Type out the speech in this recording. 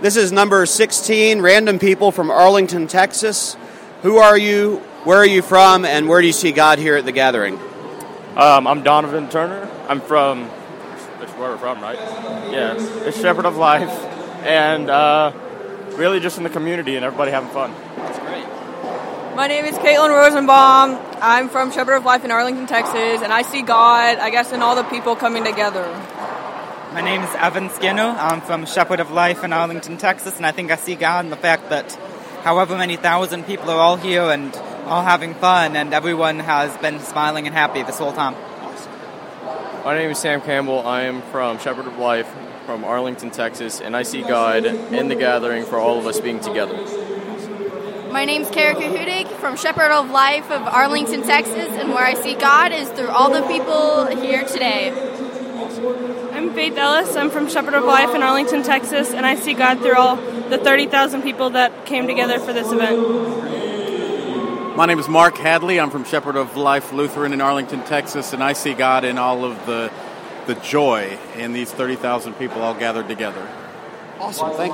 This is number 16, random people from Arlington, Texas. Who are you? Where are you from? And where do you see God here at the gathering? Um, I'm Donovan Turner. I'm from, that's where we're from, right? Yeah, it's Shepherd of Life, and uh, really just in the community and everybody having fun. That's great. My name is Caitlin Rosenbaum. I'm from Shepherd of Life in Arlington, Texas, and I see God, I guess, in all the people coming together. My name is Evan Skino. I'm from Shepherd of Life in Arlington, Texas, and I think I see God in the fact that however many thousand people are all here and all having fun, and everyone has been smiling and happy this whole time. My name is Sam Campbell. I am from Shepherd of Life from Arlington, Texas, and I see God in the gathering for all of us being together. My name's Kara Kahudik from Shepherd of Life of Arlington, Texas, and where I see God is through all the people here today. I'm Faith Ellis. I'm from Shepherd of Life in Arlington, Texas, and I see God through all the 30,000 people that came together for this event. My name is Mark Hadley. I'm from Shepherd of Life Lutheran in Arlington, Texas, and I see God in all of the the joy in these 30,000 people all gathered together. Awesome. Thank